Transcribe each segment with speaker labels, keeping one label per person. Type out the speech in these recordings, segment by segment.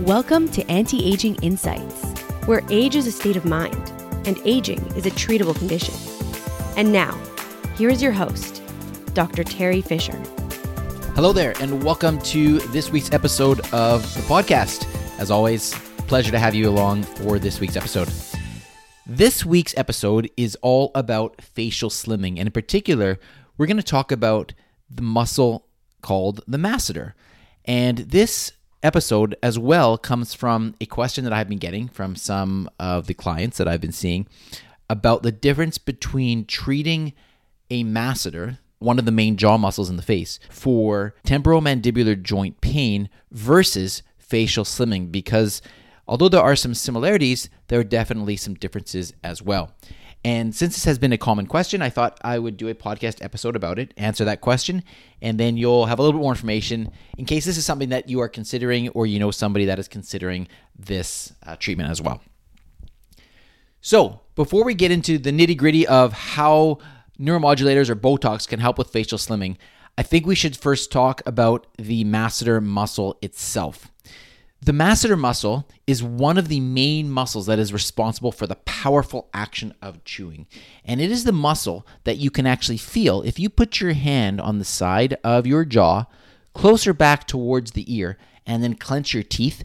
Speaker 1: Welcome to Anti Aging Insights, where age is a state of mind and aging is a treatable condition. And now, here is your host, Dr. Terry Fisher.
Speaker 2: Hello there, and welcome to this week's episode of the podcast. As always, pleasure to have you along for this week's episode. This week's episode is all about facial slimming, and in particular, we're going to talk about the muscle called the masseter. And this episode as well comes from a question that I've been getting from some of the clients that I've been seeing about the difference between treating a masseter, one of the main jaw muscles in the face, for temporomandibular joint pain versus facial slimming because although there are some similarities, there are definitely some differences as well. And since this has been a common question, I thought I would do a podcast episode about it, answer that question, and then you'll have a little bit more information in case this is something that you are considering or you know somebody that is considering this uh, treatment as well. So, before we get into the nitty gritty of how neuromodulators or Botox can help with facial slimming, I think we should first talk about the masseter muscle itself. The masseter muscle is one of the main muscles that is responsible for the powerful action of chewing. And it is the muscle that you can actually feel if you put your hand on the side of your jaw, closer back towards the ear, and then clench your teeth.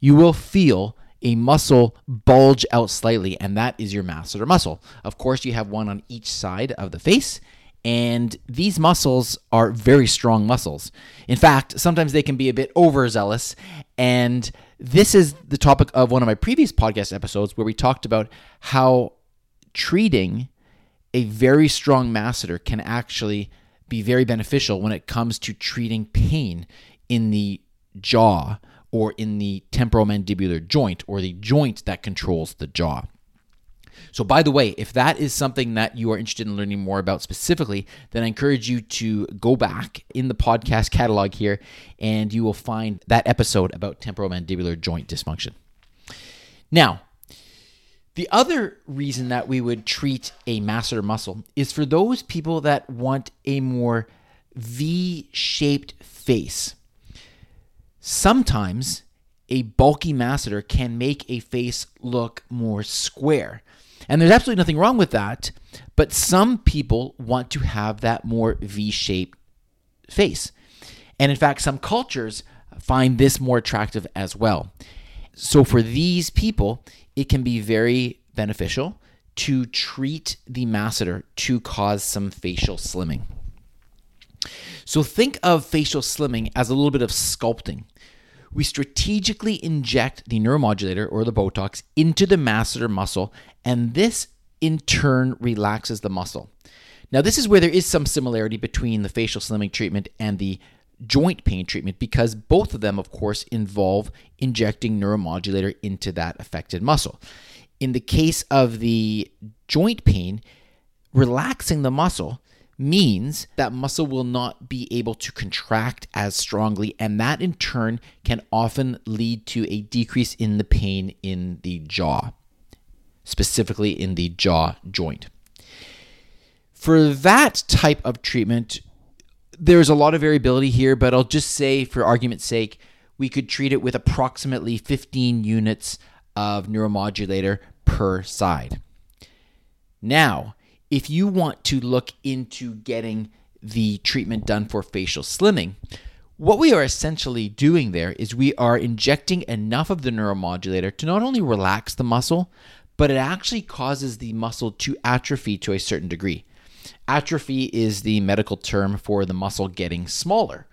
Speaker 2: You will feel a muscle bulge out slightly, and that is your masseter muscle. Of course, you have one on each side of the face, and these muscles are very strong muscles. In fact, sometimes they can be a bit overzealous. And this is the topic of one of my previous podcast episodes where we talked about how treating a very strong masseter can actually be very beneficial when it comes to treating pain in the jaw or in the temporomandibular joint or the joint that controls the jaw. So, by the way, if that is something that you are interested in learning more about specifically, then I encourage you to go back in the podcast catalog here and you will find that episode about temporomandibular joint dysfunction. Now, the other reason that we would treat a masseter muscle is for those people that want a more V shaped face. Sometimes a bulky masseter can make a face look more square. And there's absolutely nothing wrong with that. But some people want to have that more V shaped face. And in fact, some cultures find this more attractive as well. So for these people, it can be very beneficial to treat the masseter to cause some facial slimming. So think of facial slimming as a little bit of sculpting we strategically inject the neuromodulator or the Botox into the masseter muscle, and this in turn relaxes the muscle. Now, this is where there is some similarity between the facial slimming treatment and the joint pain treatment because both of them, of course, involve injecting neuromodulator into that affected muscle. In the case of the joint pain, relaxing the muscle means that muscle will not be able to contract as strongly, and that in turn can often lead to a decrease in the pain in the jaw, specifically in the jaw joint. For that type of treatment, there's a lot of variability here, but I'll just say, for argument's sake, we could treat it with approximately 15 units of neuromodulator per side. Now, if you want to look into getting the treatment done for facial slimming, what we are essentially doing there is we are injecting enough of the neuromodulator to not only relax the muscle, but it actually causes the muscle to atrophy to a certain degree. Atrophy is the medical term for the muscle getting smaller.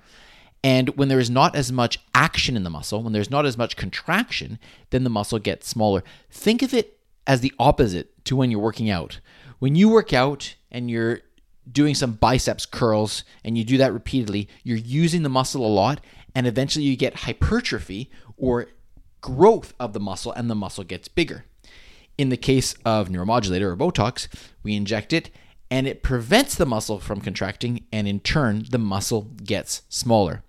Speaker 2: And when there is not as much action in the muscle, when there's not as much contraction, then the muscle gets smaller. Think of it as the opposite to when you're working out when you work out and you're doing some biceps curls and you do that repeatedly, you're using the muscle a lot, and eventually you get hypertrophy or growth of the muscle, and the muscle gets bigger. In the case of neuromodulator or Botox, we inject it and it prevents the muscle from contracting, and in turn, the muscle gets smaller.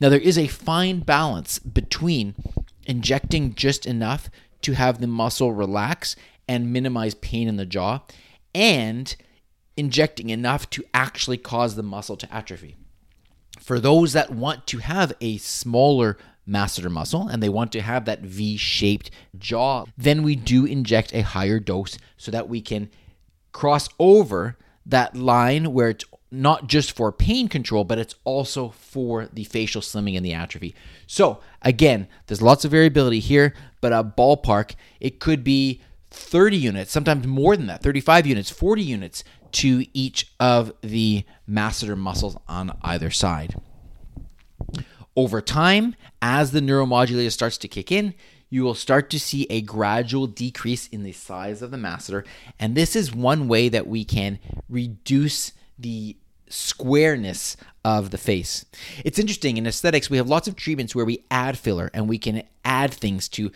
Speaker 2: Now, there is a fine balance between injecting just enough to have the muscle relax and minimize pain in the jaw and injecting enough to actually cause the muscle to atrophy. For those that want to have a smaller masseter muscle and they want to have that V shaped jaw, then we do inject a higher dose so that we can cross over that line where it's not just for pain control, but it's also for the facial slimming and the atrophy. So, again, there's lots of variability here, but a ballpark, it could be 30 units, sometimes more than that, 35 units, 40 units to each of the masseter muscles on either side. Over time, as the neuromodulator starts to kick in, you will start to see a gradual decrease in the size of the masseter. And this is one way that we can reduce the squareness of the face. It's interesting in aesthetics, we have lots of treatments where we add filler and we can add things to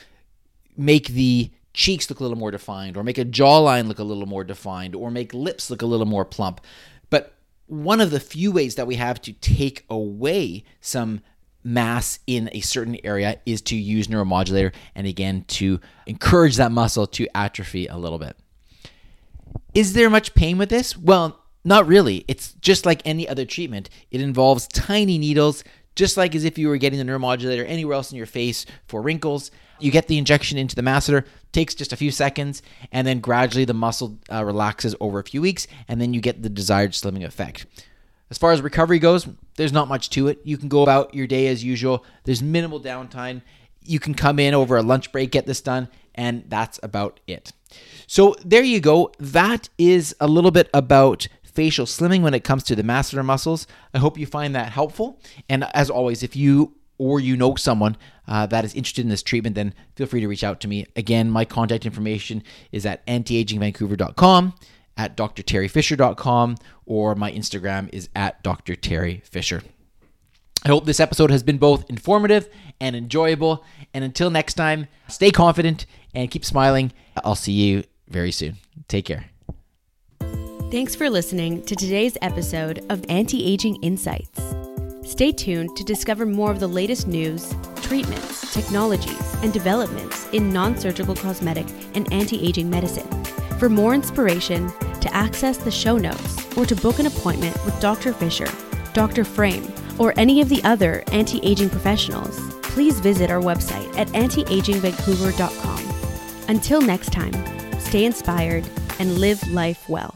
Speaker 2: make the cheeks look a little more defined, or make a jawline look a little more defined, or make lips look a little more plump. But one of the few ways that we have to take away some mass in a certain area is to use neuromodulator and again to encourage that muscle to atrophy a little bit. Is there much pain with this? Well, not really. It's just like any other treatment. It involves tiny needles, just like as if you were getting the neuromodulator anywhere else in your face for wrinkles. You get the injection into the masseter, takes just a few seconds, and then gradually the muscle uh, relaxes over a few weeks, and then you get the desired slimming effect. As far as recovery goes, there's not much to it. You can go about your day as usual. There's minimal downtime. You can come in over a lunch break, get this done, and that's about it. So there you go. That is a little bit about facial slimming when it comes to the masseter muscles. I hope you find that helpful. And as always, if you or you know someone uh, that is interested in this treatment, then feel free to reach out to me. Again, my contact information is at antiagingvancouver.com, at drterryfisher.com, or my Instagram is at drterryfisher. I hope this episode has been both informative and enjoyable. And until next time, stay confident and keep smiling. I'll see you very soon. Take care.
Speaker 1: Thanks for listening to today's episode of Anti Aging Insights. Stay tuned to discover more of the latest news, treatments, technologies, and developments in non surgical cosmetic and anti aging medicine. For more inspiration, to access the show notes, or to book an appointment with Dr. Fisher, Dr. Frame, or any of the other anti aging professionals, please visit our website at antiagingvancouver.com. Until next time, stay inspired and live life well.